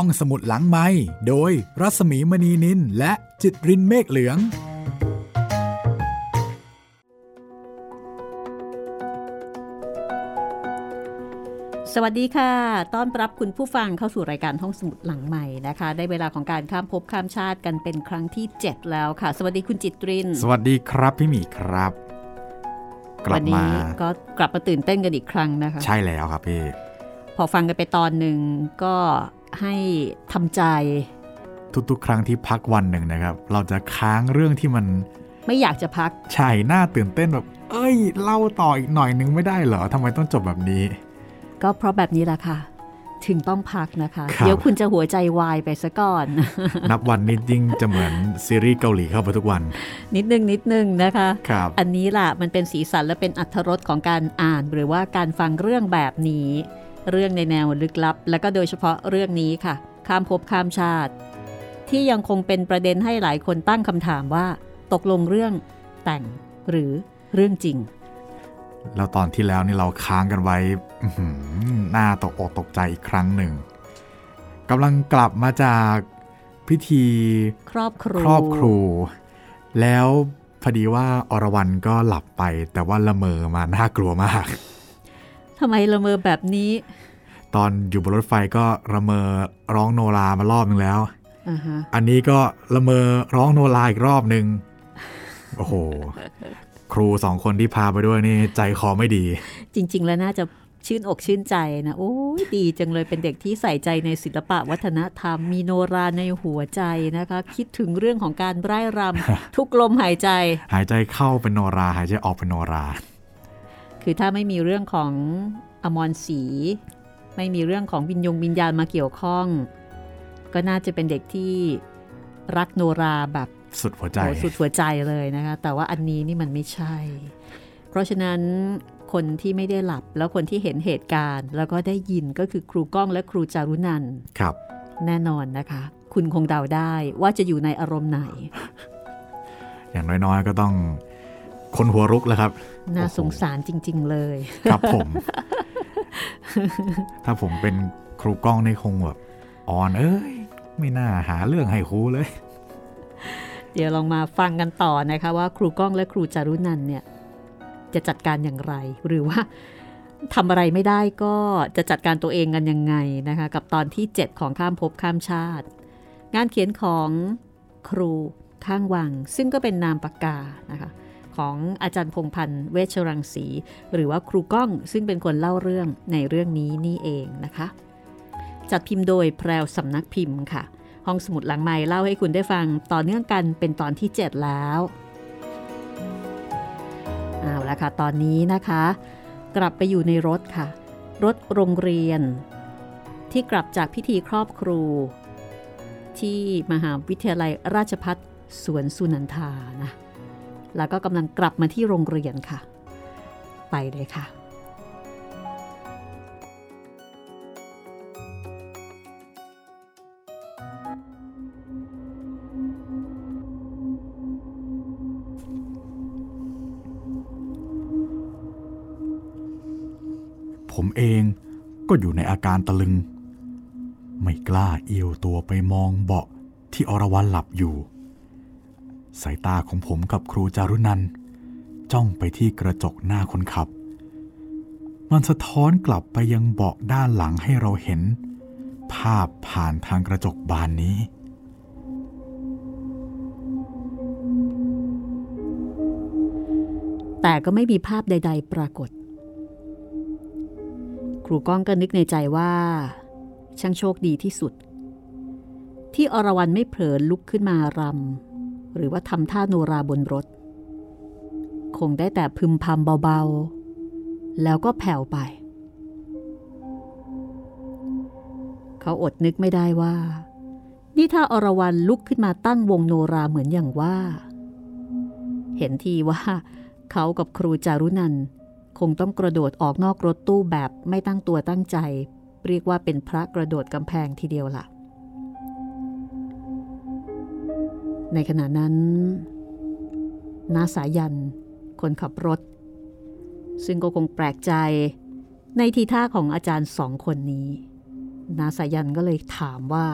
ห้องสมุดหลังไม้โดยรัสมีมณีนินและจิตรินเมฆเหลือง สวัสดีค่ะ ต้อนรับคุณผู้ฟังเข้าสู่รายการห้องสมุดหลังใหม่นะคะ ได้เวลาของการข้ามภพข้ามชาติกันเป็นครั้งที่ 7 แล้วค่ะ สวัสดีคุณจิตริน สวัสดีครับพี่หมีครับ กลัวับนี้มาก็กลับมาตื่นเต้นกันอีกครั้งนะคะ ใช่แล้วครับพี่พอฟังกันไปตอนหนึ่งก็ ให้ทำใจ ทุกๆ ครั้งที่พักวันหนึ่งนะครับ เราจะค้างเรื่องที่มัน ไม่อยากจะพัก ใช่น่าตื่นเต้นแบบ เอ้ย เล่าต่ออีกหน่อยนึงไม่ได้เหรอทำไมต้องจบแบบนี้ ก็เพราะแบบนี้แหละค่ะถึงต้องพักนะคะครับเดี๋ยวคุณจะหัวใจวายไปซะก่อน นับวันนี้ยิ่งจะเหมือนซีรีส์เกาหลีเข้าไปทุกวัน นิดนึงนิดนึงนะคะครับอันนี้ล่ะมันเป็นสีสันและเป็นอัธรสของการอ่าน หรือว่าการฟังเรื่องแบบนี้ เรื่องในแนวลึกลับ และก็โดยเฉพาะเรื่องนี้ค่ะ ข้ามภพข้ามชาติ ที่ยังคงเป็นประเด็นให้หลายคนตั้งคำถามว่า ตกลงเรื่องแต่งหรือเรื่องจริง แล้วตอนที่แล้วนี่เราค้างกันไว้อื้อหือน่าตกอกตกใจอีกครั้งหนึ่งกำลังกลับมาจากพิธีครอบครัวครอบครู แล้วพอดีว่าอรวรันก็หลับไปแต่ว่าละเมอมาน่ากลัวมาก ทำไมละเมอแบบนี้ ตอนอยู่บนรถไฟก็ระเมอร้องโนรามารอบนึงแล้วอ่าฮะอันนี้ก็ละเมอร้องโนราอีกรอบหนึ่งโอ้โห ครูสองคนที่พาไปด้วยนี่ใจคอไม่ดี จริง ๆ แล้วน่าจะชื่นอกชื่นใจนะ โอ้ยดีจังเลยเป็นเด็กที่ใส่ใจในศิลปะวัฒนธรรม มีโนราในหัวใจนะคะ คิดถึงเรื่องของการไร้รำทุกลมหายใจ หายใจเข้าเป็นโนรา หายใจออกเป็นโนรา คือถ้าไม่มีเรื่องของอมรศรีไม่มีเรื่องของวิญญงวิญญาณมาเกี่ยวข้อง ก็น่าจะเป็นเด็กที่รักโนราแบบสุดหัวใจโอ้สุดหัวใจเลยนะคะ แต่ว่าอันนี้นี่มันไม่ใช่ เพราะฉะนั้นคนที่ไม่ได้หลับแล้วคนที่เห็นเหตุการณ์ แล้วก็ได้ยินก็คือครูก้องและครูจารุนันท์ครับ แน่นอนนะคะ คุณคงเดาได้ว่าจะอยู่ในอารมณ์ไหน อย่างน้อยๆก็ต้อง คนหัวรุกแล้วครับ น่าโอ้โหสงสารจริง ๆ เลย ครับผม ถ้าผมเป็นครูกล้องนี่คงแบบอ่อนเอ้ย ไม่น่าหาเรื่องให้ครูเลย เดี๋ยวลองมาฟังกันต่อนะคะว่าครูก้องและครูจารุนันท์เนี่ย จะจัดการอย่างไร หรือว่าทำอะไรไม่ได้ก็จะจัดการตัวเองกันยังไงนะคะ กับตอนที่ 7 ของข้ามภพข้ามชาติ งานเขียนของครูข้างวัง ซึ่งก็เป็นนามปากกานะคะ ของอาจารย์พงพันธ์เวชรังสี หรือว่าครูก้องซึ่งเป็นคนเล่าเรื่องในเรื่องนี้นี่เองนะคะ จัดพิมพ์โดยแพรวสำนักพิมพ์ค่ะ ห้องสมุดหลังไม้เล่าให้คุณได้ฟังต่อเนื่องกันเป็นตอนที่ 7 แล้วเอาละค่ะตอนนี้นะคะ กลับไปอยู่ในรถค่ะ รถโรงเรียน ที่กลับจากพิธีครอบครู ที่มหาวิทยาลัยราชพัฒสวนสุนันทานะ แล้วก็กำลังกลับมาที่โรงเรียนค่ะ ไปเลยค่ะ ผมเองก็อยู่ในอาการตะลึง ไม่กล้าเอียวตัวไปมองเบาะที่อรวรันหลับอยู่ สายตาของผมกับครูจารุนันจ้องไปที่กระจกหน้าคนขับ มันสะท้อนกลับไปยังเบาะด้านหลังให้เราเห็น ภาพผ่านทางกระจกบานนี้ แต่ก็ไม่มีภาพใด ๆ ปรากฏ ครูก้องก็นึกในใจว่า ช่างโชคดีที่สุด ที่อรวรันไม่เผลอลุกขึ้นมารำ หรือว่าทำท่าโนราบนรถ คงได้แต่พึมพำเบาๆ แล้วก็แผ่วไป เขาอดนึกไม่ได้ว่า นี่ถ้าอรวรันลุกขึ้นมาตั้งวงโนราเหมือนอย่างว่า เห็นทีว่า เขากับครูจารุนันคงต้องกระโดดออกนอกรถตู้แบบไม่ตั้งตัวตั้งใจ เรียกว่าเป็นพระกระโดดกำแพงทีเดียวล่ะ ในขณะนั้นนาสายัน คนขับรถ ซึ่งก็คงแปลกใจในทีท่าของอาจารย์สองคนนี้นาสายันก็เลยถามว่า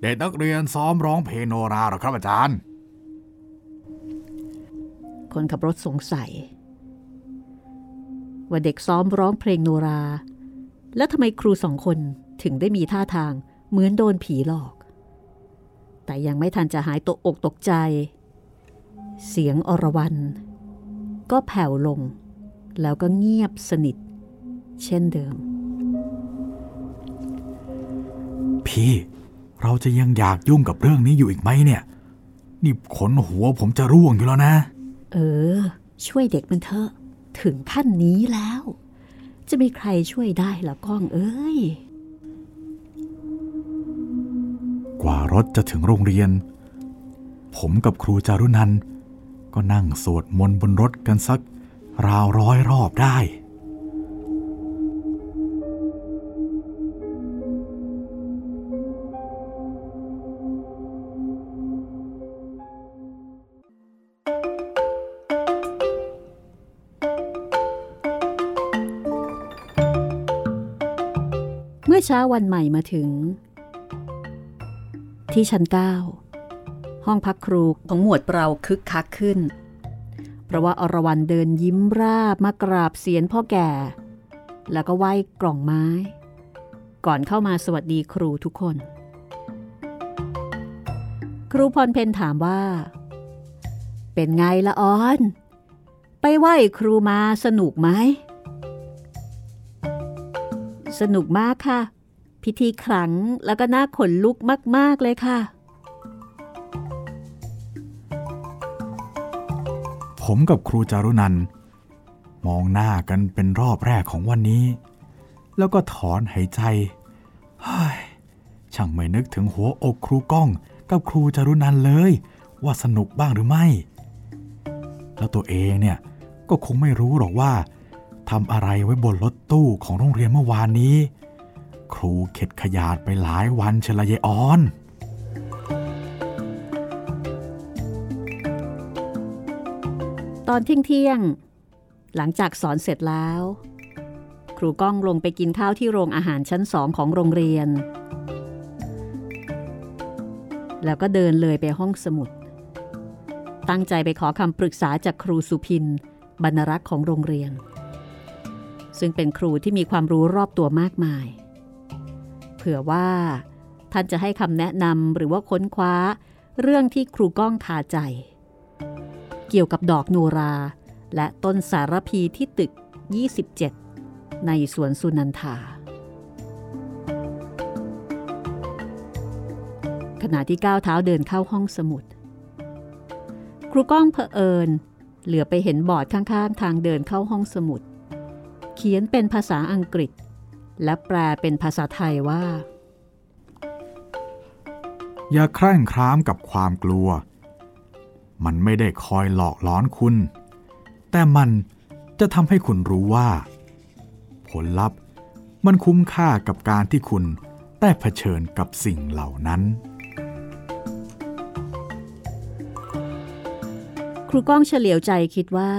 เด็กนักเรียนซ้อมร้องเพลงโนราหรอครับอาจารย์ คนขับรถสงสัย ว่าเด็กซ้อมร้องเพลงโนรา แล้วทำไมครูสองคนถึงได้มีท่าทางเหมือนโดนผีหลอก แต่ยังไม่ทันจะหายตกอกตกใจ เสียงอรวรันก็แผ่วลง แล้วก็เงียบสนิท เช่นเดิม พี่เราจะยังอยากยุ่งกับเรื่องนี้อยู่อีกไหมเนี่ยนี่ขนหัวผมจะร่วงอยู่แล้วนะ เออ ช่วยเด็กมันเถอะ ถึงขั้นนี้แล้ว จะมีใครช่วยได้ล่ะก้องเอ้ย กว่ารถจะถึงโรงเรียน ผมกับครูจารุนันก็นั่งสวดมนต์บนรถกันสักราวร้อยรอบได้ เมื่อเช้าวันใหม่มาถึง ที่ชั้นเก้าห้องพักครูของหมวดเปราคึกคักขึ้น เพราะว่าอรวรันเดินยิ้มราบมากราบเสียนพ่อแก่ แล้วก็ไหว้กล่องไม้ ก่อนเข้ามาสวัสดีครูทุกคน ครูพรเพนถามว่า เป็นไงละออน ไปไหว้ครูมาสนุกไหม สนุกมากค่ะ พิธีขลังแล้วก็น่าขนลุกมาก ๆ เลยค่ะ ผมกับครูจารุนัน มองหน้ากันเป็นรอบแรกของวันนี้ แล้วก็ถอนหายใจยช่างไม่นึกถึงหัวอกครูก้องกับครูจารุนันเลย ว่าสนุกบ้างหรือไม่ แล้วตัวเองเนี่ยก็คงไม่รู้หรอกว่าทำอะไรไว้บนรถตู้ของโรงเรียนเมื่อวานนี้ ครูเข็ดขยาดไปหลายวันเชลยออน ตอนเที่ยงเที่ยง หลังจากสอนเสร็จแล้ว ครูก้องลงไปกินข้าวที่โรงอาหารชั้นสองของโรงเรียน แล้วก็เดินเลยไปห้องสมุด ตั้งใจไปขอคำปรึกษาจากครูสุพินบรรณรักษ์ของโรงเรียนซึ่งเป็นครูที่มีความรู้รอบตัวมากมาย เผื่อว่า ท่านจะให้คำแนะนำหรือว่าค้นคว้า เรื่องที่ครูก้องคาใจ เกี่ยวกับดอกโนรา และต้นสารพีที่ตึก 27 ในสวนสุนันทาขณะที่ก้าวเท้าเดินเข้าห้องสมุด ครูก้องเผอิญ เหลือไปเห็นบอร์ดข้างๆ ทางเดินเข้าห้องสมุด เขียนเป็นภาษาอังกฤษ และแปลเป็นภาษาไทยว่า อย่าแคร่งครามกับความกลัว มันไม่ได้คอยหลอกล้อนคุณ แต่มันจะทำให้คุณรู้ว่า ผลลัพธ์มันคุ้มค่ากับการที่คุณได้เผชิญกับสิ่งเหล่านั้น ครูก้องเฉลียวใจคิดว่า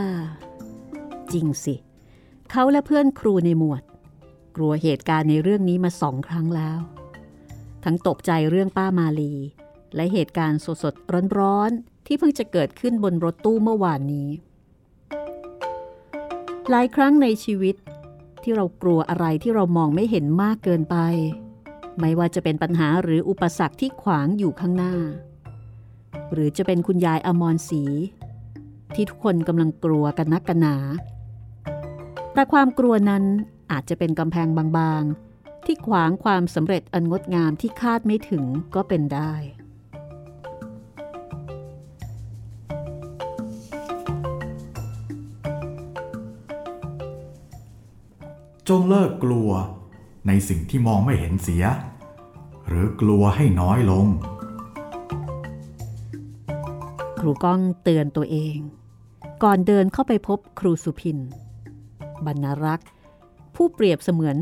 จริงสิ เขาและเพื่อนครูในหมวด กลัวเหตุการณ์ในเรื่องนี้มาสองครั้งแล้ว ทั้งตกใจเรื่องป้ามาลี และเหตุการณ์สดๆร้อนๆที่เพิ่งจะเกิดขึ้นบนรถตู้เมื่อวานนี้ หลายครั้งในชีวิตที่เรากลัวอะไรที่เรามองไม่เห็นมากเกินไป ไม่ว่าจะเป็นปัญหาหรืออุปสรรคที่ขวางอยู่ข้างหน้า หรือจะเป็นคุณยายอมรศรีที่ทุกคนกำลังกลัวกันนักกันหนา แต่ความกลัวนั้น อาจจะเป็นกำแพงบางๆ ที่ขวางความสำเร็จอันงดงามที่คาดไม่ถึงก็เป็นได้ จงเลิกกลัวในสิ่งที่มองไม่เห็นเสีย หรือกลัวให้น้อยลง ครูก้องเตือนตัวเอง ก่อนเดินเข้าไปพบครูสุพินบรรณรักษ์ ผู้เปรียบเสมือน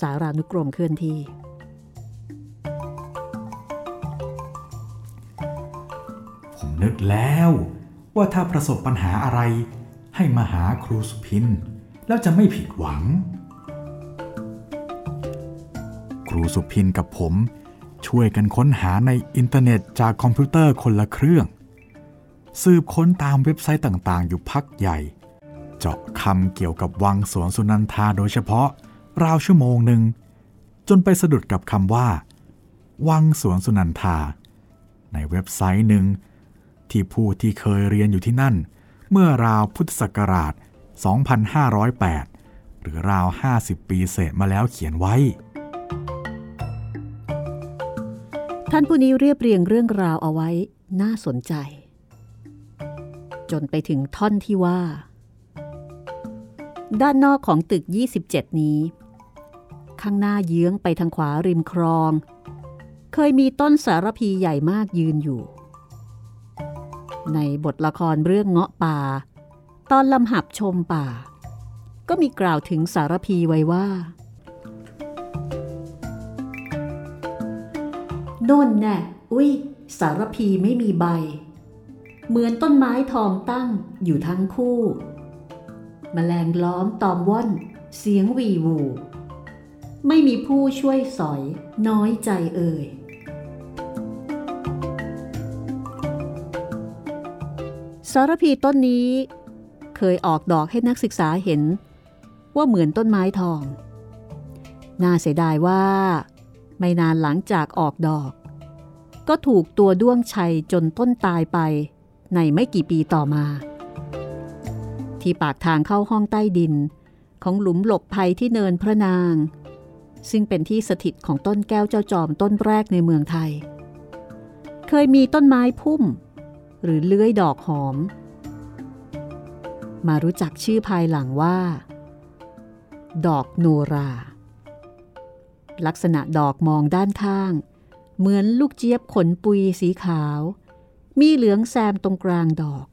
สารานุกรมเคลื่อนที่ ผมนึกแล้วว่าถ้าประสบปัญหาอะไร ให้มาหาครูสุพิน แล้วจะไม่ผิดหวัง ครูสุพินกับผมช่วยกันค้นหาในอินเทอร์เน็ตจากคอมพิวเตอร์คนละเครื่อง สืบค้นตามเว็บไซต์ต่างๆ อยู่พักใหญ่ เจาะคำเกี่ยวกับวังสวนสุนันทาโดยเฉพาะ ราวชั่วโมงหนึ่ง จนไปสะดุดกับคำว่า วังสวนสุนันทา ในเว็บไซต์หนึ่ง ที่ผู้ที่เคยเรียนอยู่ที่นั่น เมื่อราวพุทธศักราช 2508 หรือราว 50 ปีเศษมาแล้วเขียนไว้ ท่านผู้นี้เรียบเรียงเรื่องราวเอาไว้น่าสนใจ จนไปถึงท่อนที่ว่า ด้านนอกของตึก 27 นี้ ข้างหน้าเยื้องไปทางขวาริมคลอง เคยมีต้นสารพีใหญ่มากยืนอยู่ ในบทละครเรื่องเงาะป่า ตอนลำหับชมป่า ก็มีกล่าวถึงสารพีไว้ว่า โน่นแน่อุ้ย สารพีไม่มีใบ เหมือนต้นไม้ทองตั้งอยู่ทั้งคู่ มแมลงล้อมตอมว่อน เสียงวีวู ไม่มีผู้ช่วยสอยน้อยใจเอ่ย สารพีต้นนี้ เคยออกดอกให้นักศึกษาเห็น ว่าเหมือนต้นไม้ทอง น่าเสียดายว่า ไม่นานหลังจากออกดอก ก็ถูกตัวด้วงชัยจนต้นตายไปในไม่กี่ปีต่อมา ที่ปากทางเข้าห้องใต้ดิน ของหลุมหลบภัยที่เนินพระนาง ซึ่งเป็นที่สถิตของต้นแก้วเจ้าจอมต้นแรกในเมืองไทย เคยมีต้นไม้พุ่ม หรือเลื้อยดอกหอม มารู้จักชื่อภายหลังว่า ดอกโนรา ลักษณะดอกมองด้านข้าง เหมือนลูกเจี๊ยบขนปุยสีขาว มีเหลืองแซมตรงกลางดอก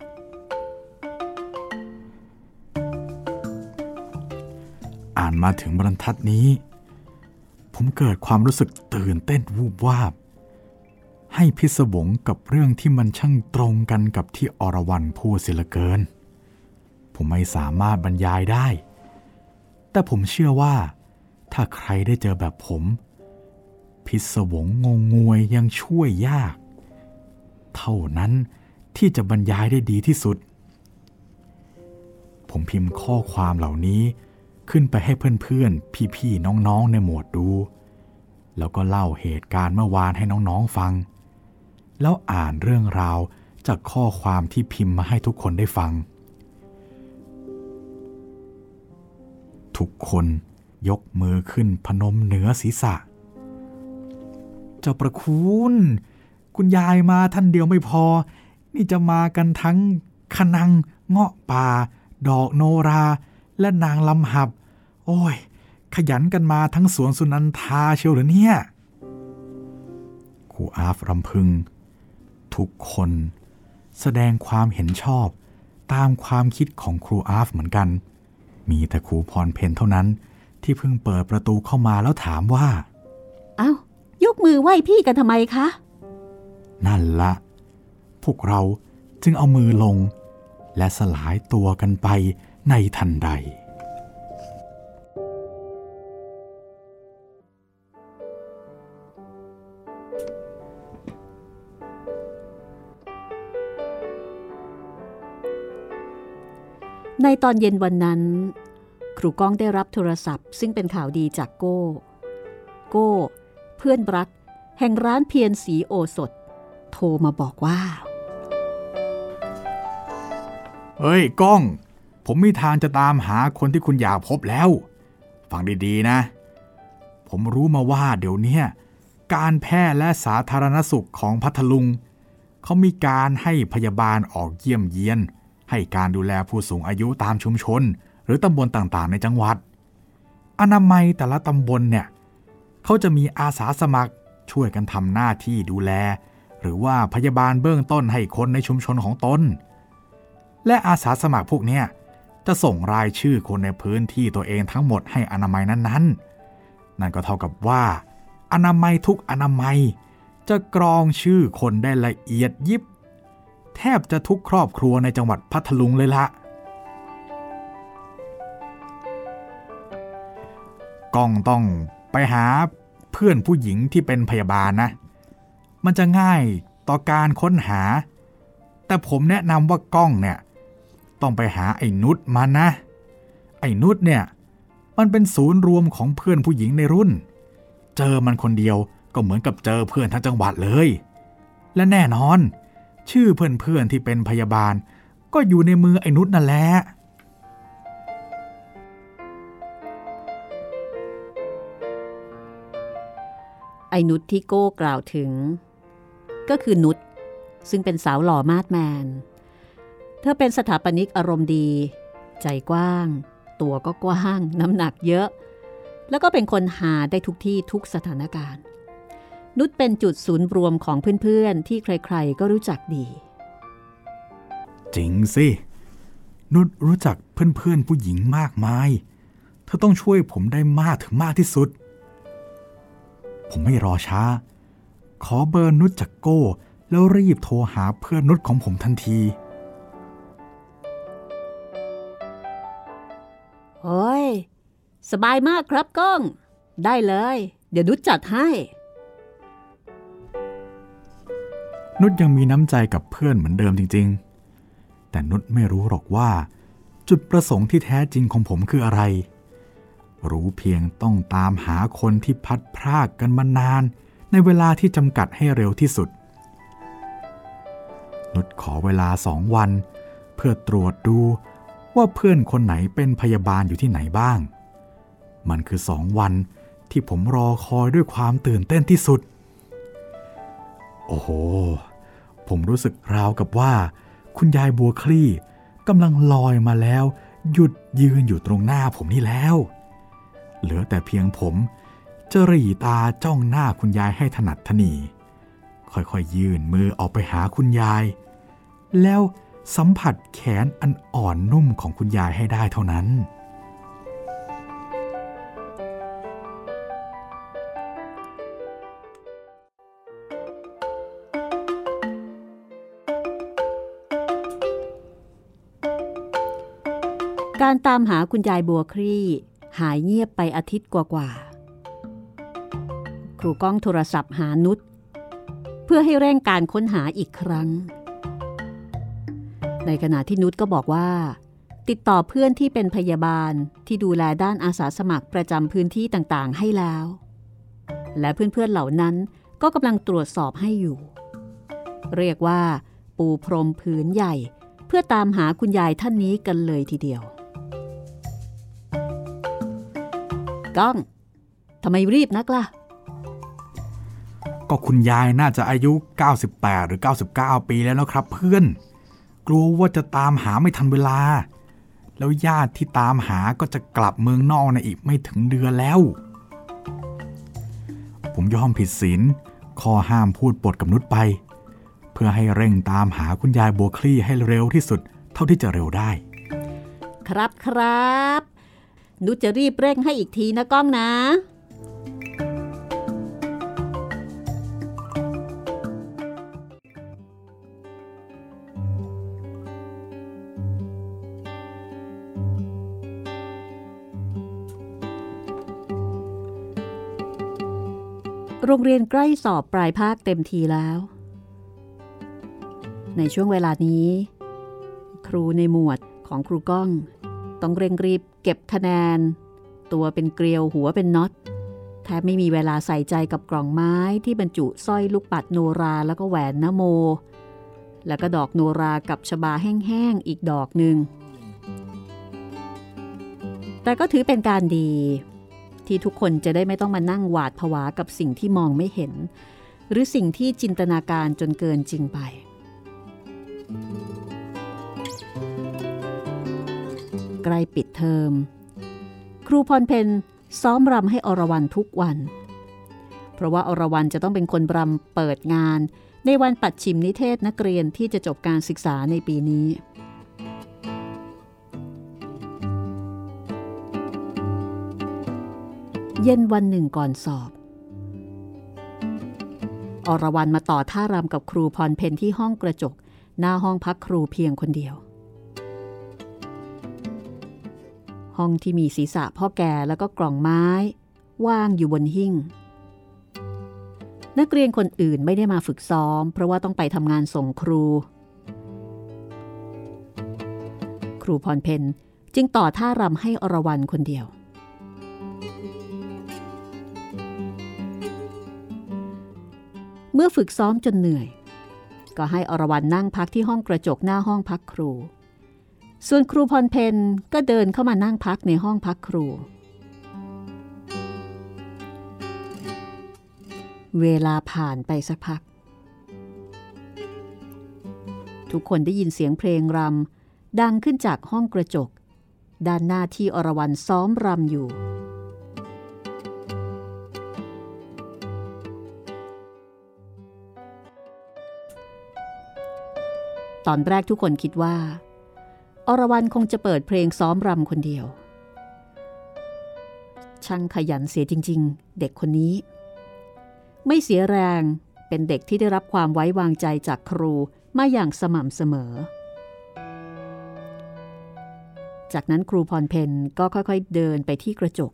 อ่านมาถึงบรรทัดนี้ ผมเกิดความรู้สึกตื่นเต้นวูบวาบ ให้พิศวงกับเรื่องที่มันช่างตรงกันกับที่อรวรันพูดเสียเหลือเกิน ผมไม่สามารถบรรยายได้ แต่ผมเชื่อว่า ถ้าใครได้เจอแบบผม พิศวงงงงวยยังช่วยยาก เท่านั้นที่จะบรรยายได้ดีที่สุดผมพิมพ์ข้อความเหล่านี้ ขึ้นไปให้เพื่อนๆ พี่ๆ น้องๆ ในหมวดดู แล้วก็เล่าเหตุการณ์เมื่อวานให้น้องๆ ฟัง แล้วอ่านเรื่องราวจากข้อความที่พิมพ์มาให้ทุกคนได้ฟัง ทุกคนยกมือขึ้นพนมเหนือศีรษะ เจ้าประคุณ คุณยายมาท่านเดียวไม่พอ นี่จะมากันทั้งขนังเงาะป่า ดอกโนรา และนางลำหับ โอ้ย ขยันกันมาทั้งสวนสุนันทาเชียวหรือเนี่ยครูอาฟรำพึง ทุกคนแสดงความเห็นชอบตามความคิดของครูอาฟเหมือนกัน มีแต่ครูพรเพนเท่านั้นที่เพิ่งเปิดประตูเข้ามาแล้วถามว่า เอา้ายกมือไหว้พี่กันทำไมคะ นั่นละ พวกเราจึงเอามือลง และสลายตัวกันไป ในทันใด ในตอนเย็นวันนั้น ครูก้องได้รับโทรศัพท์ ซึ่งเป็นข่าวดีจากโก้ โก้ เพื่อนรัก แห่งร้านเพียรสีโอสถโทรมาบอกว่า เฮ้ย ก้อง ผมมีทางจะตามหาคนที่คุณอยากพบแล้ว ฟังดีๆนะ ผมรู้มาว่าเดี๋ยวนี้การแพทย์และสาธารณสุขของพัทลุง เขามีการให้พยาบาลออกเยี่ยมเยียน ให้การดูแลผู้สูงอายุตามชุมชน หรือตำบลต่างๆ ในจังหวัด อนามัยแต่ละตำบลเนี่ยเขาจะมีอาสาสมัครช่วยกันทำหน้าที่ดูแล หรือว่าพยาบาลเบื้องต้นให้คนในชุมชนของตนและอาสาสมัครพวกเนี้ย จะส่งรายชื่อคนในพื้นที่ตัวเองทั้งหมดให้อนามัยนั้นๆ นั่นก็เท่ากับว่า อนามัยทุกอนามัย จะกรองชื่อคนได้ละเอียดยิบ แทบจะทุกครอบครัวในจังหวัดพัทลุงเลยละก้องต้องไปหาเพื่อนผู้หญิงที่เป็นพยาบาลนะ มันจะง่ายต่อการค้นหา แต่ผมแนะนำว่ากล้องเนี่ย ต้องไปหาไอ้นุชมานะ ไอ้นุชเนี่ย มันเป็นศูนย์รวมของเพื่อนผู้หญิงในรุ่น เจอมันคนเดียวก็เหมือนกับเจอเพื่อนทั้งจังหวัดเลย และแน่นอน ชื่อเพื่อนๆที่เป็นพยาบาล ก็อยู่ในมือไอ้นุชนั่นแหละไอ้นุชที่โก้กล่าวถึง ก็คือนุชซึ่งเป็นสาวหล่อมาดแมน เธอเป็นสถาปนิกอารมณ์ดี ใจกว้าง ตัวก็กว้าง น้ำหนักเยอะ แล้วก็เป็นคนหาได้ทุกที่ทุกสถานการณ์ นุชเป็นจุดศูนย์รวมของเพื่อนๆ ที่ใครๆก็รู้จักดี จริงสิ นุชรู้จักเพื่อนๆ ผู้หญิงมากมาย เธอต้องช่วยผมได้มากถึงมากที่สุด ผมไม่รอช้า ขอเบอร์นุชจากโก้ แล้วรีบโทรหาเพื่อนนุชของผมทันที โอ้ย สบายมากครับก้อง ได้เลย เดี๋ยวนุชจัดให้ นุชยังมีน้ำใจกับเพื่อนเหมือนเดิมจริง ๆ แต่นุชไม่รู้หรอกว่า จุดประสงค์ที่แท้จริงของผมคืออะไร รู้เพียงต้องตามหาคนที่พัดพรากกันมานาน ในเวลาที่จำกัดให้เร็วที่สุด นุชขอเวลาสองวัน เพื่อตรวจดู ว่าเพื่อนคนไหนเป็นพยาบาลอยู่ที่ไหนบ้าง มันคือสองวันที่ผมรอคอยด้วยความตื่นเต้นที่สุด โอ้โห ผมรู้สึกราวกับว่า คุณยายบัวคลี่กำลังลอยมาแล้ว หยุดยืนอยู่ตรงหน้าผมนี่แล้ว เหลือแต่เพียงผมจะรีตาจ้องหน้าคุณยายให้ถนัดถนีค่อยๆยื่นมือออกไปหาคุณยาย แล้ว สัมผัสแขนอันอ่อนนุ่มของคุณยายให้ได้เท่านั้น การตามหาคุณยายบัวคลี่หายเงียบไปอาทิตย์กว่าๆ ครูก้องโทรศัพท์หานุชเพื่อให้เร่งการค้นหาอีกครั้ง ในขณะที่นุชก็บอกว่า ติดต่อเพื่อนที่เป็นพยาบาลที่ดูแลด้านอาสาสมัครประจำพื้นที่ต่างๆ ให้แล้ว และเพื่อนๆเหล่านั้นก็กำลังตรวจสอบให้อยู่ เรียกว่า ปูพรมผืนใหญ่ เพื่อตามหาคุณยายท่านนี้กันเลยทีเดียวก้องทำไมรีบนักล่ะ ก็คุณยายน่าจะอายุ 98 หรือ 99 ปีแล้วนะครับเพื่อน กลัวว่าจะตามหาไม่ทันเวลา แล้วญาติที่ตามหาก็จะกลับเมืองนอกในอีกไม่ถึงเดือนแล้ว ผมยอมผิดศีลข้อห้ามพูดปดกับนุชไป เพื่อให้เร่งตามหาคุณยายบัวคลี่ให้เร็วที่สุดเท่าที่จะเร็วได้ ครับครับนุชจะรีบเร่งให้อีกทีนะก้องนะ รงเรียนใกล้สอบปลายภาคเต็มทีแล้ว ในช่วงเวลานี้ ครูในหมวดของครูก้อง ต้องเร่งรีบเก็บคะแนน ตัวเป็นเกลียวหัวเป็นน็อตแทบไม่มีเวลาใส่ใจกับกล่องไม้ที่บรรจุสร้อยลูกปัดโนราแล้วก็แหวนนโม แล้วก็ดอกโนรากับชบาแห้งๆอีกดอกหนึ่งแต่ก็ถือเป็นการดี ที่ทุกคนจะได้ไม่ต้องมานั่งหวาดผวากับสิ่งที่มองไม่เห็น หรือสิ่งที่จินตนาการจนเกินจริงไป ใกล้ปิดเทอม ครูพรเพนซ้อมรำให้อรวรันทุกวัน เพราะว่าอรวรันจะต้องเป็นคนรำเปิดงาน ในวันปัดชิมนิเทศนักเรียนที่จะจบการศึกษาในปีนี้ เย็นวันหนึ่งก่อนสอบ อรวรันมาต่อท่ารำกับครูพรเพนที่ห้องกระจก หน้าห้องพักครูเพียงคนเดียว ห้องที่มีศีรษะพ่อแก่แล้วก็กล่องไม้ ว่างอยู่บนหิ้งนักเรียนคนอื่นไม่ได้มาฝึกซ้อม เพราะว่าต้องไปทำงานส่งครู ครูพรเพนจึงต่อท่ารำให้อรวรันคนเดียว เมื่อฝึกซ้อมจนเหนื่อย ก็ให้อรวรันนั่งพักที่ห้องกระจกหน้าห้องพักครู ส่วนครูพรเพนก็เดินเข้ามานั่งพักในห้องพักครู เวลาผ่านไปสักพัก ทุกคนได้ยินเสียงเพลงรำดังขึ้นจากห้องกระจก ด้านหน้าที่อรวรันซ้อมรำอยู่ ตอนแรกทุกคนคิดว่า อรวรันคงจะเปิดเพลงซ้อมรำคนเดียว ช่างขยันเสียจริง ๆ เด็กคนนี้ ไม่เสียแรงเป็นเด็กที่ได้รับความไว้วางใจจากครูมาอย่างสม่ำเสมอ จากนั้นครูพรเพนก็ค่อยๆ เดินไปที่กระจก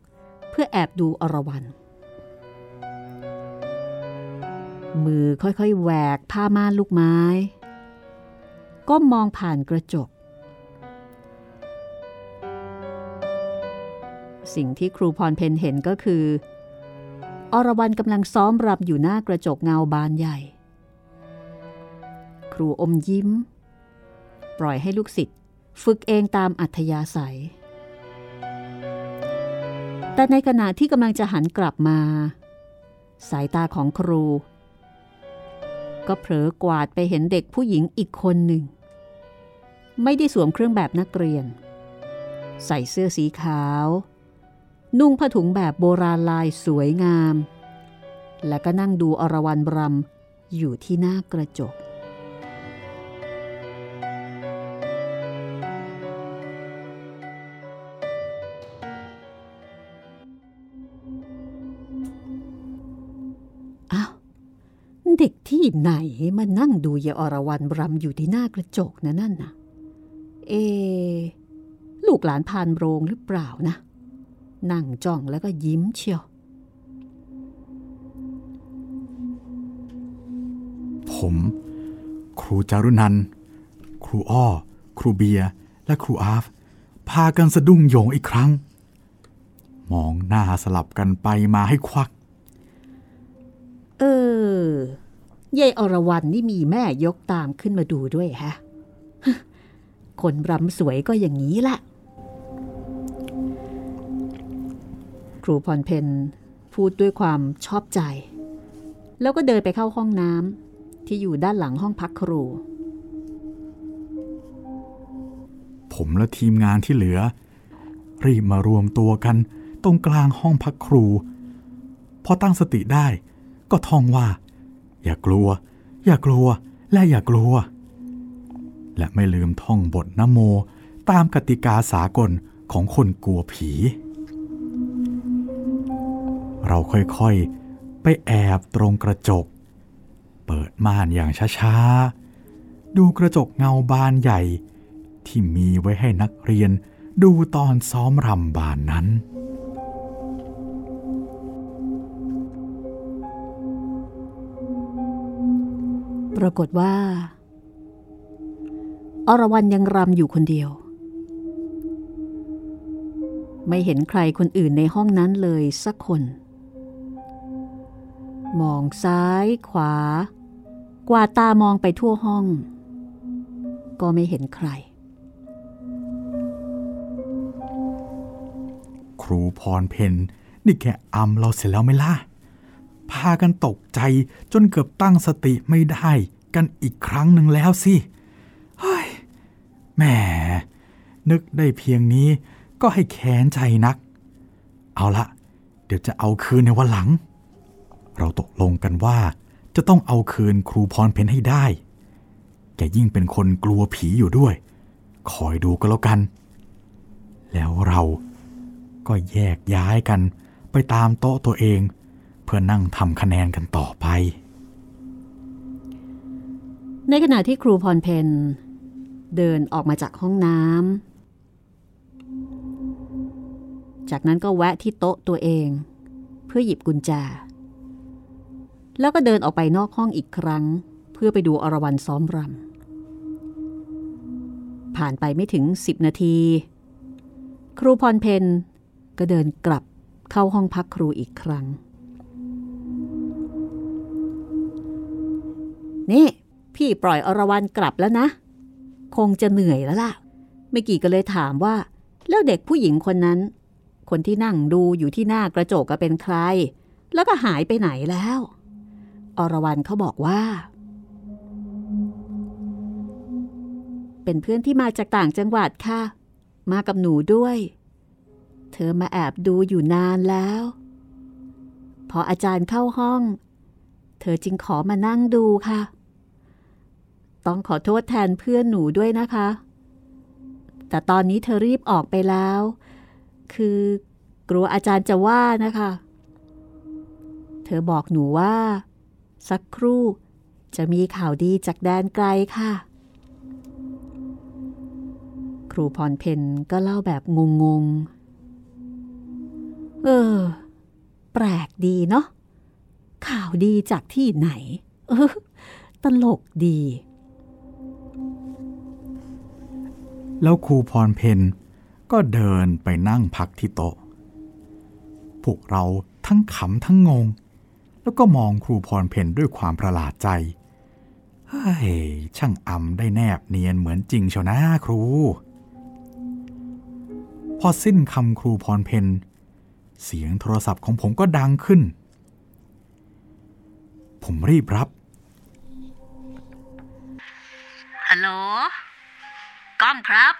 เพื่อแอบดูอรวรันมือค่อยๆแหวกผ้าม่านลูกไม้ ก็มองผ่านกระจก สิ่งที่ครูพรเพนเห็นก็คือ อรวรันกำลังซ้อมรำอยู่หน้ากระจกเงาบานใหญ่ ครูอมยิ้ม ปล่อยให้ลูกศิษย์ฝึกเองตามอัธยาศัย แต่ในขณะที่กำลังจะหันกลับมา สายตาของครู ก็เผลอกวาดไปเห็นเด็กผู้หญิงอีกคนหนึ่ง ไม่ได้สวมเครื่องแบบนักเรียน ใส่เสื้อสีขาว นุ่งผ้าถุงแบบโบราณลายสวยงาม และก็นั่งดูอรวรันบรำอยู่ที่หน้ากระจก อ้าว เด็กที่ไหนมานั่งดูยายอรวรันบรำอยู่ที่หน้ากระจกนะนั่นน่ะ เอ ลูกหลานพานโรงหรือเปล่านะ นั่งจ้องแล้วก็ยิ้มเชียว ผม ครูจารุนันท์ครูอ้อ ครูเบียร์และครูอาฟ พากันสะดุ้งโยงอีกครั้ง มองหน้าสลับกันไปมาให้ควัก เออยายอรวรันนี่มีแม่ยกตามขึ้นมาดูด้วยฮะ คนรำสวยก็อย่างนี้แหละครูพรเพนพูดด้วยความชอบใจ แล้วก็เดินไปเข้าห้องน้ำที่อยู่ด้านหลังห้องพักครู ผมและทีมงานที่เหลือ รีบมารวมตัวกันตรงกลางห้องพักครู พอตั้งสติได้ก็ท่องว่า อย่ากลัว อย่ากลัวและอย่ากลัว และไม่ลืมท่องบทนโม ตามกติกาสากลของคนกลัวผี เราค่อยๆ ไปแอบตรงกระจก เปิดม่านอย่างช้าๆ ดูกระจกเงาบานใหญ่ ที่มีไว้ให้นักเรียนดูตอนซ้อมรำบานนั้นปรากฏว่า อรวรันยังรำอยู่คนเดียว ไม่เห็นใครคนอื่นในห้องนั้นเลยสักคน มองซ้ายขวา กวาดตามองไปทั่วห้อง ก็ไม่เห็นใคร ครูพรเพนนี่แกอำเราเสร็จแล้วไหมล่ะ พากันตกใจจนเกือบตั้งสติไม่ได้กันอีกครั้งหนึ่งแล้วสิ แหมนึกได้เพียงนี้ก็ให้แค้นใจนัก เอาละเดี๋ยวจะเอาคืนในวันหลัง เราตกลงกันว่าจะต้องเอาคืนครูพรเพนให้ได้ แกยิ่งเป็นคนกลัวผีอยู่ด้วย คอยดูก็แล้วกัน แล้วเราก็แยกย้ายกันไปตามโต๊ะตัวเอง เพื่อนั่งทำคะแนนกันต่อไป ในขณะที่ครูพรเพน เดินออกมาจากห้องน้ำ จากนั้นก็แวะที่โต๊ะตัวเอง เพื่อหยิบกุญแจ แล้วก็เดินออกไปนอกห้องอีกครั้ง เพื่อไปดูอรวรันซ้อมรำ ผ่านไปไม่ถึงสิบนาที ครูพรเพนก็เดินกลับเข้าห้องพักครูอีกครั้ง นี่ พี่ปล่อยอรวรันกลับแล้วนะ คงจะเหนื่อยแล้วล่ะเมื่อกี้ก็เลยถามว่า แล้วเด็กผู้หญิงคนนั้น คนที่นั่งดูอยู่ที่หน้ากระจกก็เป็นใคร แล้วก็หายไปไหนแล้ว อรวรันเขาบอกว่า เป็นเพื่อนที่มาจากต่างจังหวัดค่ะ มากับหนูด้วย เธอมาแอบดูอยู่นานแล้ว พออาจารย์เข้าห้อง เธอจึงขอมานั่งดูค่ะ ต้องขอโทษแทนเพื่อนหนูด้วยนะคะ แต่ตอนนี้เธอรีบออกไปแล้ว คือกลัวอาจารย์จะว่านะคะ เธอบอกหนูว่า สักครู่จะมีข่าวดีจากแดนไกลค่ะ ครูพรเพนก็เล่าแบบงงๆ เออ แปลกดีเนาะข่าวดีจากที่ไหน เออ ตลกดี แล้วครูพรเพนก็เดินไปนั่งพักที่โต๊ะ พวกเราทั้งขำทั้งงง แล้วก็มองครูพรเพนด้วยความประหลาดใจ เฮ้ย ช่างอำได้แนบเนียนเหมือนจริงเชียวนะครู พอสิ้นคำครูพรเพนเสียงโทรศัพท์ของผมก็ดังขึ้น ผมรีบรับ ฮัลโหล ก้องครับ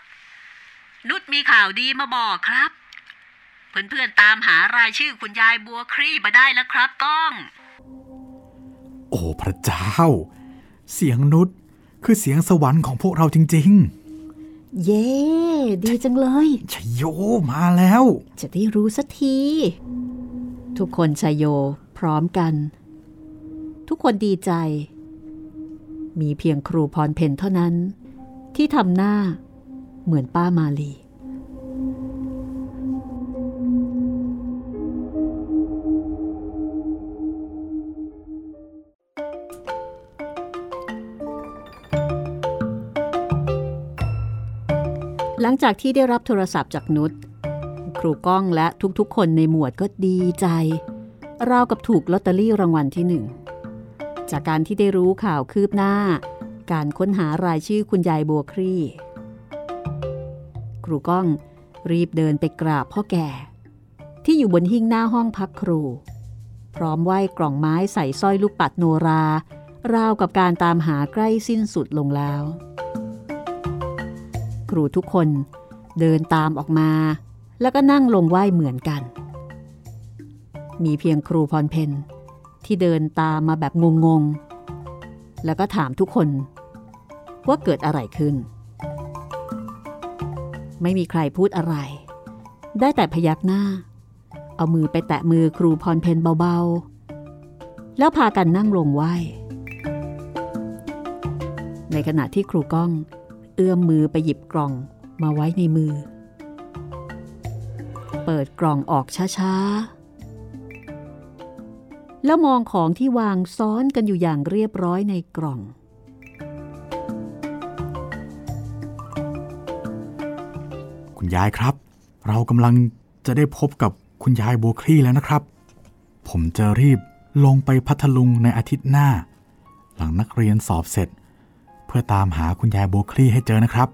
นุชมีข่าวดีมาบอกครับ เพื่อนๆตามหารายชื่อคุณยายบัวครี่มาได้แล้วครับก้อง โอ้พระเจ้า เสียงนุชคือเสียงสวรรค์ของพวกเราจริงเย้ดีจังเลยๆชัยโยมาแล้ว จะได้รู้สักที ทุกคนชยโยพร้อมกัน ทุกคนดีใจ มีเพียงครูพรเพนเท่านั้น ที่ทำหน้าเหมือนป้ามาลี หลังจากที่ได้รับโทรศัพท์จากนุชครูก้องและทุกๆ คนในหมวดก็ดีใจ ราวกับถูกลอตเตอรี่รางวัลที่หนึ่ง จากการที่ได้รู้ข่าวคืบหน้า การค้นหารายชื่อคุณยายบัวครี่ ครูก้องรีบเดินไปกราบพ่อแก่ ที่อยู่บนหิ้งหน้าห้องพักครู พร้อมไหว้กล่องไม้ใส่สร้อยลูกปัดโนรา ราวกับการตามหาใกล้สิ้นสุดลงแล้ว ครูทุกคนเดินตามออกมา แล้วก็นั่งลงไหว้เหมือนกัน มีเพียงครูพรเพนที่เดินตามมาแบบงงๆ แล้วก็ถามทุกคน ว่าเกิดอะไรขึ้น ไม่มีใครพูดอะไร ได้แต่พยักหน้า เอามือไปแตะมือครูพรเพนเบาๆ แล้วพากันนั่งลงไหวในขณะที่ครูก้อง เอื้อมมือไปหยิบกล่องมาไว้ในมือ เปิดกล่องออกช้าๆ แล้วมองของที่วางซ้อนกันอยู่อย่างเรียบร้อยในกล่อง คุณยายครับ เรากำลังจะได้พบกับคุณยายโบคลี่แล้วนะครับ ผมจะรีบลงไปพัทลุงในอาทิตย์หน้า หลังนักเรียนสอบเสร็จ เพื่อตามหาคุณยายโบคลี่ให้เจอนะครับ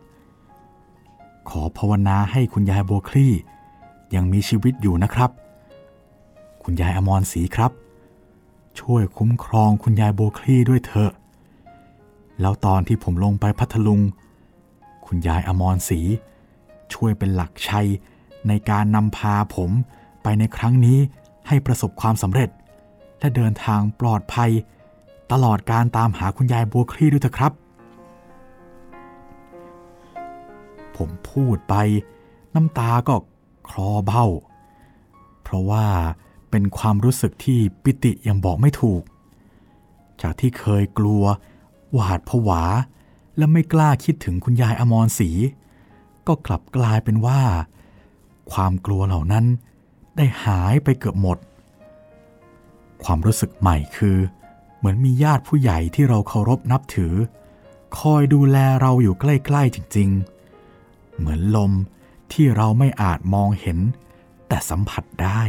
ขอภาวนาให้คุณยายโบคลี่ ยังมีชีวิตอยู่นะครับ คุณยายอมรศรีครับ ช่วยคุ้มครองคุณยายโบคลี่ด้วยเถอะ แล้วตอนที่ผมลงไปพัทลุง คุณยายอมรศรี ช่วยเป็นหลักชัย ในการนำพาผมไปในครั้งนี้ให้ประสบความสำเร็จ และเดินทางปลอดภัย ตลอดการตามหาคุณยายบัวคลี่ด้วยเถอะครับ ผมพูดไปน้ำตาก็คลอเบ้า เพราะว่าเป็นความรู้สึกที่ปิติยังบอกไม่ถูก จากที่เคยกลัว หวาดผวา และไม่กล้าคิดถึงคุณยายอมรศรี ก็กลับกลายเป็นว่า ความกลัวเหล่านั้นได้หายไปเกือบหมด ความรู้สึกใหม่คือ เหมือนมีญาติผู้ใหญ่ที่เราเคารพนับถือ คอยดูแลเราอยู่ใกล้ ๆ จริง ๆ เหมือนลมที่เราไม่อาจมองเห็น แต่สัมผัสได้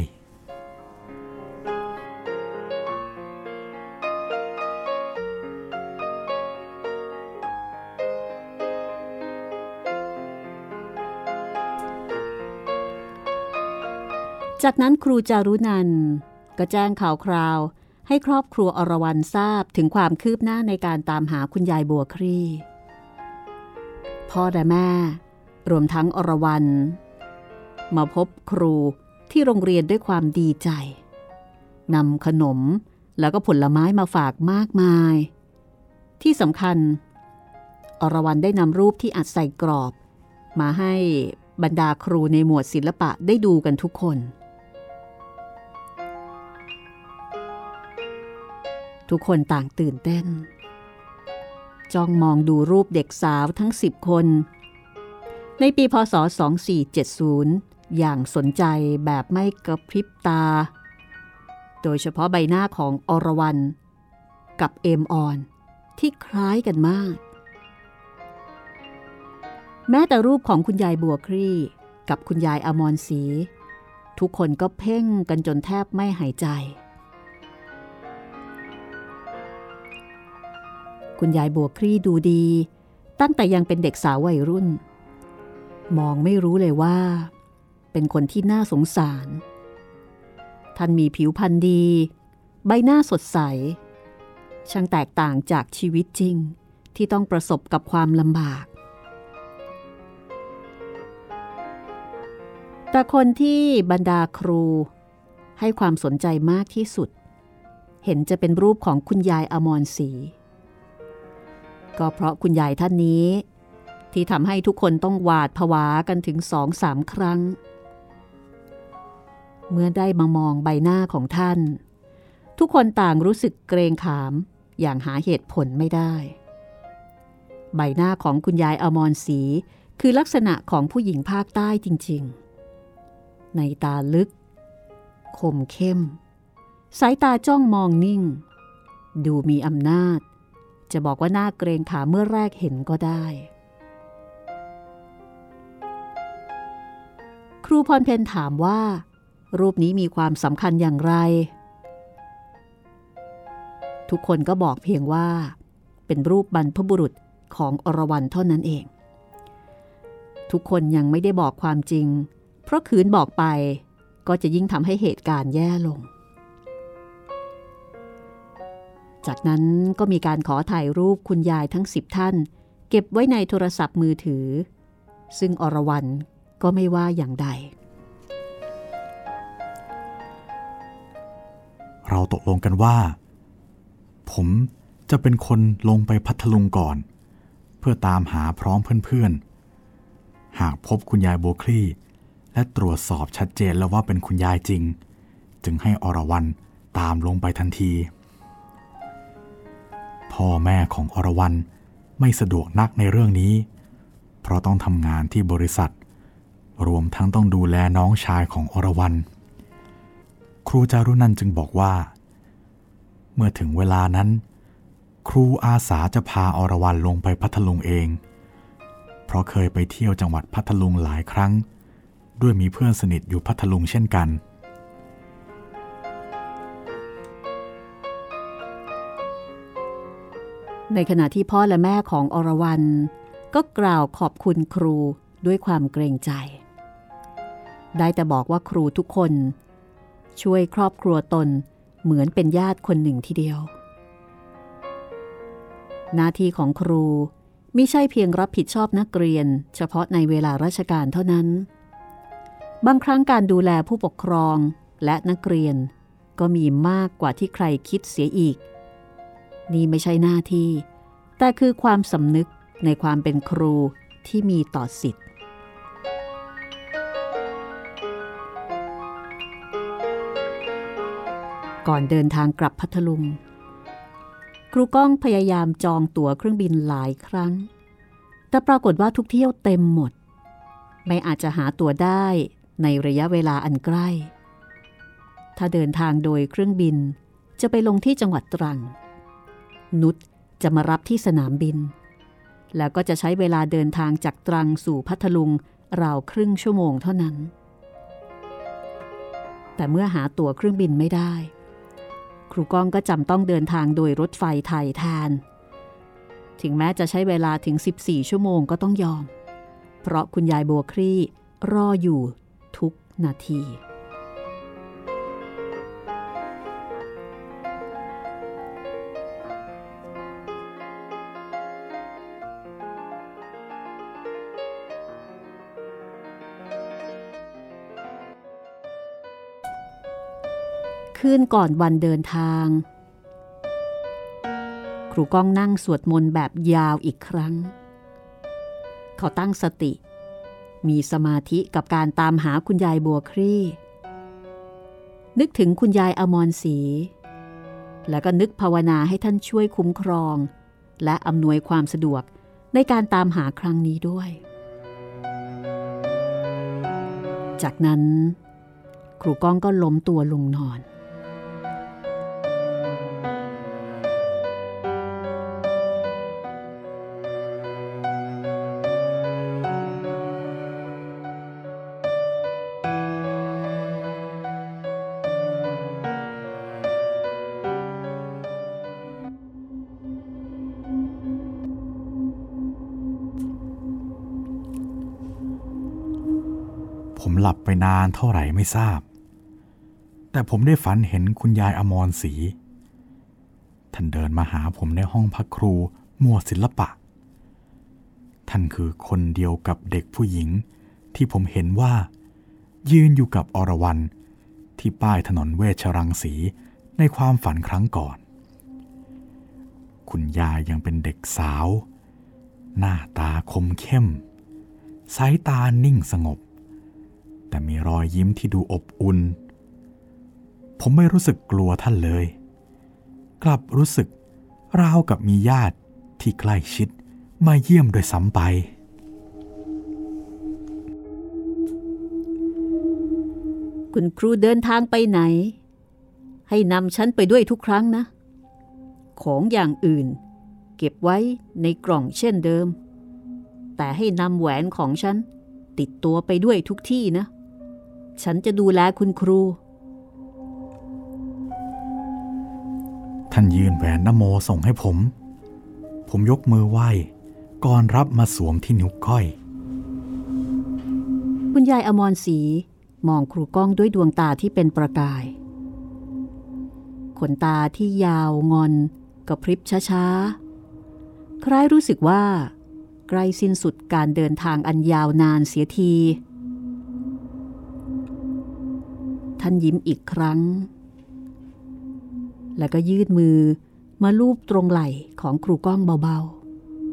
จากนั้นครูจารุนันก็แจ้งข่าวคราว ให้ครอบครัวอรวรันทราบถึงความคืบหน้าในการตามหาคุณยายบัวครีพ่อและแม่ รวมทั้งอรวรันมาพบครูที่โรงเรียนด้วยความดีใจนำขนมแล้วก็ผลไม้มาฝากมากมาย ที่สำคัญ อรวรันได้นำรูปที่อัดใส่กรอบ มาให้บรรดาครูในหมวดศิลปะได้ดูกันทุกคน ทุกคนต่างตื่นเต้น จ้องมองดูรูปเด็กสาวทั้งสิบคน ในปีพศ 2470 อย่างสนใจแบบไม่กระพริบตา โดยเฉพาะใบหน้าของอรวรันกับเอมออนที่คล้ายกันมาก แม้แต่รูปของคุณยายบัวครี่กับคุณยายอมรศรีทุกคนก็เพ่งกันจนแทบไม่หายใจ คุณยายบัวครี่ดูดี ตั้งแต่ยังเป็นเด็กสาววัยรุ่น มองไม่รู้เลยว่า เป็นคนที่น่าสงสาร ท่านมีผิวพรรณดี ใบหน้าสดใส ช่างแตกต่างจากชีวิตจริงที่ต้องประสบกับความลำบาก แต่คนที่บรรดาครู ให้ความสนใจมากที่สุด เห็นจะเป็นรูปของคุณยายอมรศรี ก็เพราะคุณยายท่านนี้ ที่ทำให้ทุกคนต้องหวาดผวากันถึงสองสามครั้ง เมื่อได้มามองใบหน้าของท่าน ทุกคนต่างรู้สึกเกรงขามอย่างหาเหตุผลไม่ได้ ใบหน้าของคุณยายอมรศรีคือลักษณะของผู้หญิงภาคใต้จริง ๆ ในตาลึก คมเข้ม สายตาจ้องมองนิ่ง ดูมีอำนาจ จะบอกว่าน่าเกรงขามเมื่อแรกเห็นก็ได้ ครูพรเพนถามว่า รูปนี้มีความสำคัญอย่างไร ทุกคนก็บอกเพียงว่า เป็นรูปบรรพบุรุษของอรวรันเท่านั้นเอง ทุกคนยังไม่ได้บอกความจริง เพราะคืนบอกไปก็จะยิ่งทำให้เหตุการณ์แย่ลง จากนั้นก็มีการขอถ่ายรูปคุณยายทั้งสิบท่าน เก็บไว้ในโทรศัพท์มือถือ ซึ่งอรวรันก็ไม่ว่าอย่างใด เราตกลงกันว่า ผมจะเป็นคนลงไปพัทลุงก่อน เพื่อตามหาพร้อมเพื่อนๆ หากพบคุณยายโบคลีและตรวจสอบชัดเจนแล้วว่าเป็นคุณยายจริง จึงให้อรวรันตามลงไปทันที พ่อแม่ของอรวรันไม่สะดวกนักในเรื่องนี้ เพราะต้องทำงานที่บริษัท รวมทั้งต้องดูแลน้องชายของอรวรันครูจารุนันจึงบอกว่า เมื่อถึงเวลานั้น ครูอาสาจะพาอรวรันลงไปพัทลุงเอง เพราะเคยไปเที่ยวจังหวัดพัทลุงหลายครั้ง ด้วยมีเพื่อนสนิทอยู่พัทลุงเช่นกัน ในขณะที่พ่อและแม่ของอรวรันก็กล่าวขอบคุณครูด้วยความเกรงใจ ได้แต่บอกว่าครูทุกคน ช่วยครอบครัวตนเหมือนเป็นญาติคนหนึ่งทีเดียว หน้าที่ของครูไม่ใช่เพียงรับผิดชอบนักเรียน เฉพาะในเวลาราชการเท่านั้น บางครั้งการดูแลผู้ปกครองและนักเรียน ก็มีมากกว่าที่ใครคิดเสียอีก นี่ไม่ใช่หน้าที่ แต่คือความสำนึกในความเป็นครูที่มีต่อสิทธิ์ก่อนเดินทางกลับพัทลุง ครูก้องพยายามจองตั๋วเครื่องบินหลายครั้ง แต่ปรากฏว่าทุกเที่ยวเต็มหมด ไม่อาจจะหาตั๋วได้ในระยะเวลาอันใกล้ ถ้าเดินทางโดยเครื่องบินจะไปลงที่จังหวัดตรัง นุชจะมารับที่สนามบิน แล้วก็จะใช้เวลาเดินทางจากตรังสู่พัทลุงราวครึ่งชั่วโมงเท่านั้น แต่เมื่อหาตั๋วเครื่องบินไม่ได้ ครูก้องก็จำต้องเดินทางโดยรถไฟไทยแทน ถึงแม้จะใช้เวลาถึง 14 ชั่วโมงก็ต้องยอม เพราะคุณยายบัวครี่รออยู่ทุกนาที คืนก่อนวันเดินทาง ครูก้องนั่งสวดมนต์แบบยาวอีกครั้ง เขาตั้งสติ มีสมาธิกับการตามหาคุณยายบัวครี่ นึกถึงคุณยายอมรศรีแล้วก็นึกภาวนาให้ท่านช่วยคุ้มครอง และอำนวยความสะดวกในการตามหาครั้งนี้ด้วย จากนั้น ครูก้องก็ล้มตัวลงนอน ผมหลับไปนานเท่าไหร่ไม่ทราบ แต่ผมได้ฝันเห็นคุณยายอมรศรีท่านเดินมาหาผมในห้องพักครูมัวศิลปะ ท่านคือคนเดียวกับเด็กผู้หญิงที่ผมเห็นว่า ยืนอยู่กับอรวรันที่ป้ายถนนเวชรังสีในความฝันครั้งก่อน คุณยายยังเป็นเด็กสาว หน้าตาคมเข้ม สายตานิ่งสงบ แต่มีรอยยิ้มที่ดูอบอุ่น ผมไม่รู้สึกกลัวท่านเลย กลับรู้สึกราวกับมีญาติที่ใกล้ชิดมาเยี่ยมโดยซ้ำไป คุณครูเดินทางไปไหน ให้นำฉันไปด้วยทุกครั้งนะ ของอย่างอื่น เก็บไว้ในกล่องเช่นเดิม แต่ให้นำแหวนของฉันติดตัวไปด้วยทุกที่นะ ฉันจะดูแลคุณครู ท่านยืนแหวนนโมส่งให้ผม ผมยกมือไหว้ก่อนรับมาสวมที่นิ้วก้อย คุณยายอมรศรีมองครูก้องด้วยดวงตาที่เป็นประกาย ขนตาที่ยาวงอนกระพริบช้าๆ คล้ายรู้สึกว่า ใกล้สิ้นสุดการเดินทางอันยาวนานเสียที ท่านยิ้มอีกครั้ง แล้วก็ยืดมือมาลูบตรงไหล่ของครูก้องเบา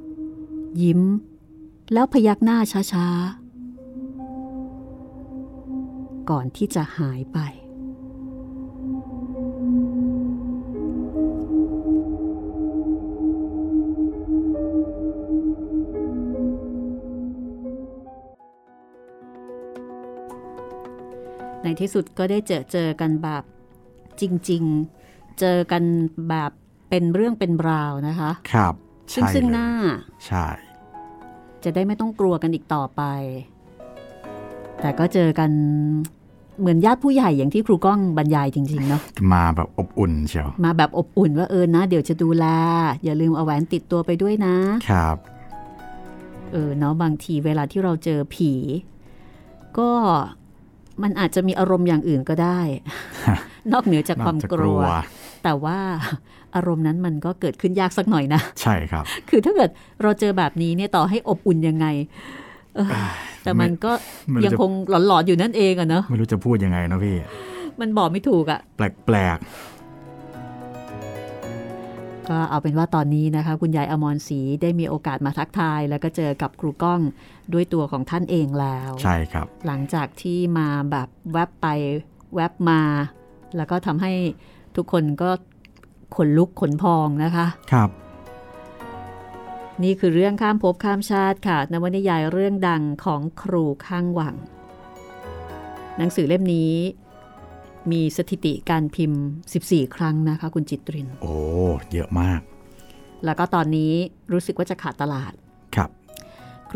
ๆ ยิ้ม แล้วพยักหน้าช้าๆ ก่อนที่จะหายไป ที่สุดก็ได้เจอเจอกันแบบจริง ๆ เจอกันแบบเป็นเรื่องเป็นราวนะคะ ครับ ซึ่งใช่ซึ่งเลยหน้า ใช่ จะได้ไม่ต้องกลัวกันอีกต่อไป แต่ก็เจอกันเหมือนญาติผู้ใหญ่อย่างที่ครูก้องบรรยายจริง ๆ เนาะมาแบบอบอุ่นเชียว มาแบบอบอุ่นว่าเออนะ เดี๋ยวจะดูแล อย่าลืมเอาแหวนติดตัวไปด้วยนะ ครับ เออเนาะบางทีเวลาที่เราเจอผี ก็ มันอาจจะมีอารมณ์อย่างอื่นก็ได้ นอกเหนือจากความน่จะกลัว แต่ว่าอารมณ์นั้นมันก็เกิดขึ้นยากสักหน่อยนะ ใช่ครับ คือถ้าเกิดเราเจอแบบนี้เนี่ยต่อให้อบอุ่นยังไงเออแต่มันก็ไม่รู้ยังจะคงหลอนๆอยู่นั่นเองอะเนาะไม่รู้จะพูดยังไงนะพี่ มันบอกไม่ถูกอะแปลกก็เอาเป็นว่าตอนนี้นะคะ คุณยายอมรศรีได้มีโอกาสมาทักทาย แล้วก็เจอกับครูก้อง ด้วยตัวของท่านเองแล้วๆใช่ครับ หลังจากที่มาแบบแวบไปแวบมา แล้วก็ทำให้ทุกคนก็ขนลุกขนพองนะคะครับ นี่คือเรื่องข้ามภพข้ามชาติค่ะนวนิยายเรื่องดังของครูข้างหวัง หนังสือเล่มนี้มีสถิติการพิมพ์ 14 ครั้งนะคะ คุณจิตริน โอ้ เยอะมาก แล้วก็ตอนนี้รู้สึกว่าจะขาดตลาดค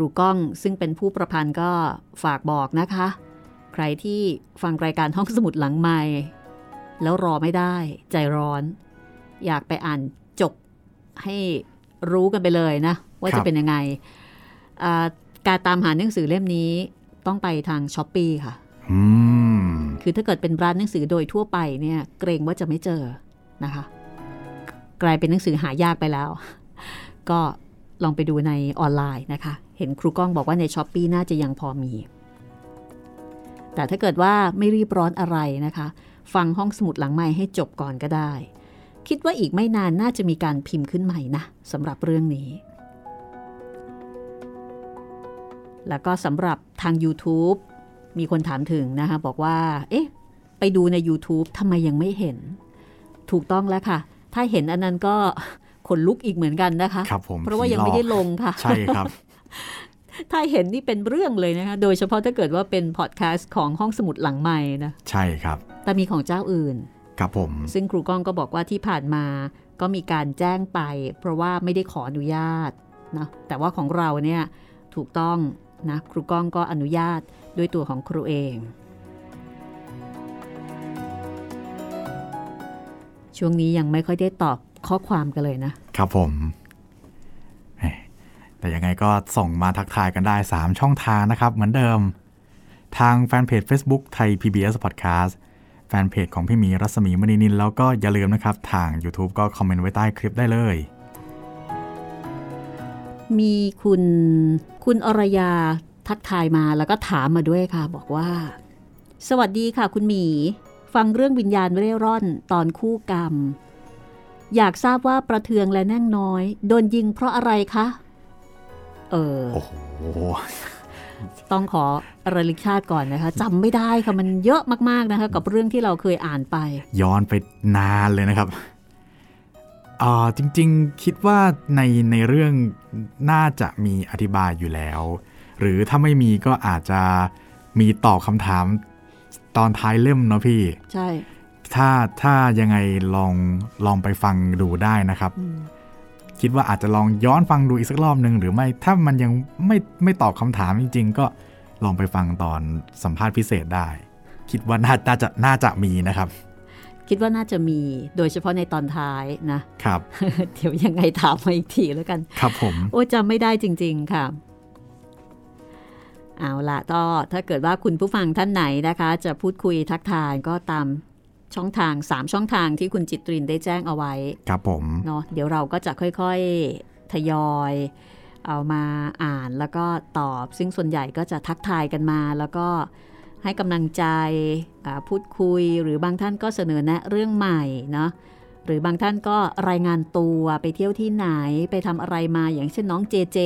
รับครูก้องซึ่งเป็นผู้ประพันธ์ก็ฝากบอกนะคะ ใครที่ฟังรายการห้องสมุดหลังใหม่ แล้วรอไม่ได้ ใจร้อน อยากไปอ่านจบให้รู้กันไปเลยนะ ว่าครัจะบเป็นยังไงอ่าการตามหาหนังสือเล่มนี้ต้องไปทางช้อปปีค่ะอืมคือถ้าเกิดเป็นร้านหนังสือโดยทั่วไปเนี่ยเกรงว่าจะไม่เจอนะคะ กลายเป็นหนังสือหายากไปแล้ว ก็ลองไปดูในออนไลน์นะคะ เห็นครูก้องบอกว่าในช้อปปีน่าจะยังพอมี แต่ถ้าเกิดว่าไม่รีบร้อนอะไรนะคะ ฟังห้องสมุดหลังใหม่ให้จบก่อนก็ได้ คิดว่าอีกไม่นานน่าจะมีการพิมพ์ขึ้นใหม่นะสำหรับเรื่องนี้ แล้วก็สำหรับทาง YouTube มีคนถามถึงนะคะบอกว่า เอ๊ะ ไปดูใน YouTube ทำไมยังไม่เห็น ถูกต้องแล้วค่ะ ถ้าเห็นอันนั้นก็ขนลุกอีกเหมือนกันนะคะครับผมเพราะว่ายังไม่ได้ลงค่ะ ใช่ครับ ถ้าเห็นนี่เป็นเรื่องเลยนะคะ โดยเฉพาะถ้าเกิดว่าเป็นพอดแคสต์ของห้องสมุดหลังใหม่นะ ใช่ครับ แต่มีของเจ้าอื่น ครับผม ซึ่งครูก้องก็บอกว่าที่ผ่านมาก็มีการแจ้งไป เพราะว่าไม่ได้ขออนุญาตนะ แต่ว่าของเราเนี่ยถูกต้องนะครูก้องก็อนุญาตด้วยตัวของครูเอง ช่วงนี้ยังไม่ค่อยได้ตอบข้อความกันเลยนะ ครับผมแหม แต่ยังไงก็ส่งมาทักทายกันได้ 3 ช่องทางนะครับ เหมือนเดิม ทางแฟนเพจ Facebook ไทย PBS Podcast แฟนเพจของพี่หมีรัศมีมณีนิน แล้วก็อย่าลืมนะครับ ทาง YouTube ก็คอมเมนต์ไว้ใต้คลิปได้เลย มีคุณคุณอรยาทักทายมาแล้วก็ถามมาด้วยค่ะ บอกว่า สวัสดีค่ะคุณหมี ฟังเรื่องวิญญาณเร่ร่อนตอนคู่กรรม อยากทราบว่าประเทืองและแน่งน้อย โดนยิงเพราะอะไรคะ เออโอ้โหต้องขอระลึกชาติก่อนนะคะจำไม่ได้ค่ะมันเยอะมากๆนะคะ กับเรื่องที่เราเคยอ่านไป ย้อนไปนานเลยนะครับอ่าจริงๆคิดว่าในในเรื่องน่าจะมีอธิบายอยู่แล้ว หรือถ้าไม่มีก็อาจจะมีตอบคำถามตอนท้ายเล่มเนาะพี่ ใช่ ถ้าถ้ายังไงลองลองไปฟังดูได้นะครับอืม คิดว่าอาจจะลองย้อนฟังดูอีกสักรอบหนึ่งหรือไม่ถ้ามันยังไม่ไม่ตอบคำถามจริง ๆ ก็ลองไปฟังตอนสัมภาษณ์พิเศษได้ คิดว่าน่าน่าจะน่าจะมีนะครับ คิดว่าน่าจะมีโดยเฉพาะในตอนท้ายนะครับ เดี๋ยวยังไงถามมาอีกทีแล้วกัน ครับผม โอ้จำไม่ได้จริง ๆ ค่ะเอาละก็ถ้าเกิดว่าคุณผู้ฟังท่านไหนนะคะ จะพูดคุยทักทายก็ตาม ช่องทาง 3 ช่องทางที่คุณจิตรินได้แจ้งเอาไว้ ครับผมเนาะเดี๋ยวเราก็จะค่อยๆทยอยเอามาอ่านแล้วก็ตอบ ซึ่งส่วนใหญ่ก็จะทักทายกันมา แล้วก็ให้กำลังใจอ่าพูดคุยหรือบางท่านก็เสนอแนะเรื่องใหม่เนาะหรือบางท่านก็รายงานตัวไปเที่ยวที่ไหนไปทำอะไรมาอย่างเช่นน้องเจเจ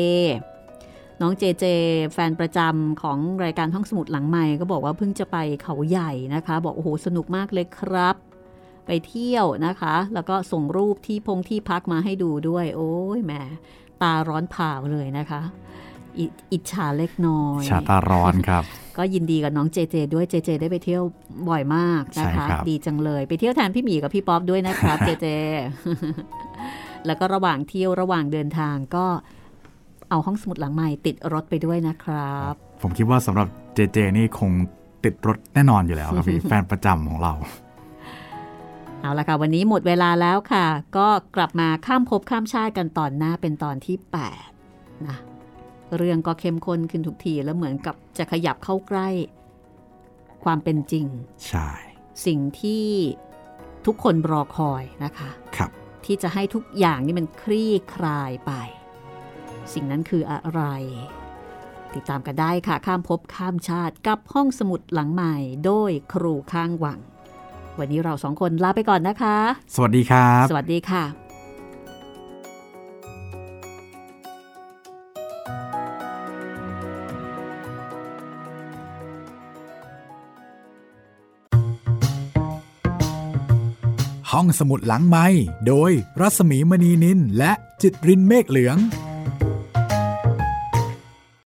น้องเจเจ แฟนประจำของรายการห้องสมุดหลังใหม่ก็บอกว่าเพิ่งจะไปเขาใหญ่นะคะ บอกโอ้โหสนุกมากเลยครับ ไปเที่ยวนะคะ แล้วก็ส่งรูปที่พงที่พักมาให้ดูด้วย โอ้ยแหมตาร้อนผ่าเลยนะคะ อิอิจฉาเล็กน้อยชาตาร้อนครับ ก็ยินดีกับน้องเจเจ ด้วยเจเจ ได้ไปเที่ยวบ่อยมากนะคะใช่ครับดีจังเลยไปเที่ยวแทนพี่หมีกับพี่ป๊อปด้วยนะครับเจเจ แล้วก็ระหว่างเที่ยวระหว่างเดินทางก็ เอาห้องสมุดหลังใหม่ติดรถไปด้วยนะครับ ผมคิดว่าสำหรับเจเจนี่คงติดรถแน่นอนอยู่แล้วครับพี่แฟนประจำของเราเอาละค่ะ วันนี้หมดเวลาแล้วค่ะ ก็กลับมาข้ามภพข้ามชาติกันตอนหน้าเป็นตอนที่ 8 นะ เรื่องก็เข้มข้นขึ้นทุกทีแล้วเหมือนกับจะขยับเข้าใกล้ ความเป็นจริง ใช่ สิ่งที่ทุกคนรอคอยนะคะ ครับ ที่จะให้ทุกอย่างนี่มันคลี่คลายไป สิ่งนั้นคืออะไร ติดตามกันได้ค่ะข้ามภพข้ามชาติกับห้องสมุดหลังใหม่โดยครูข้างวัง วันนี้เราสองคนลาไปก่อนนะคะ สวัสดีครับ สวัสดีค่ะห้องสมุดหลังไม้โดยรัสมีมณีนินและจิตรินเมฆเหลือง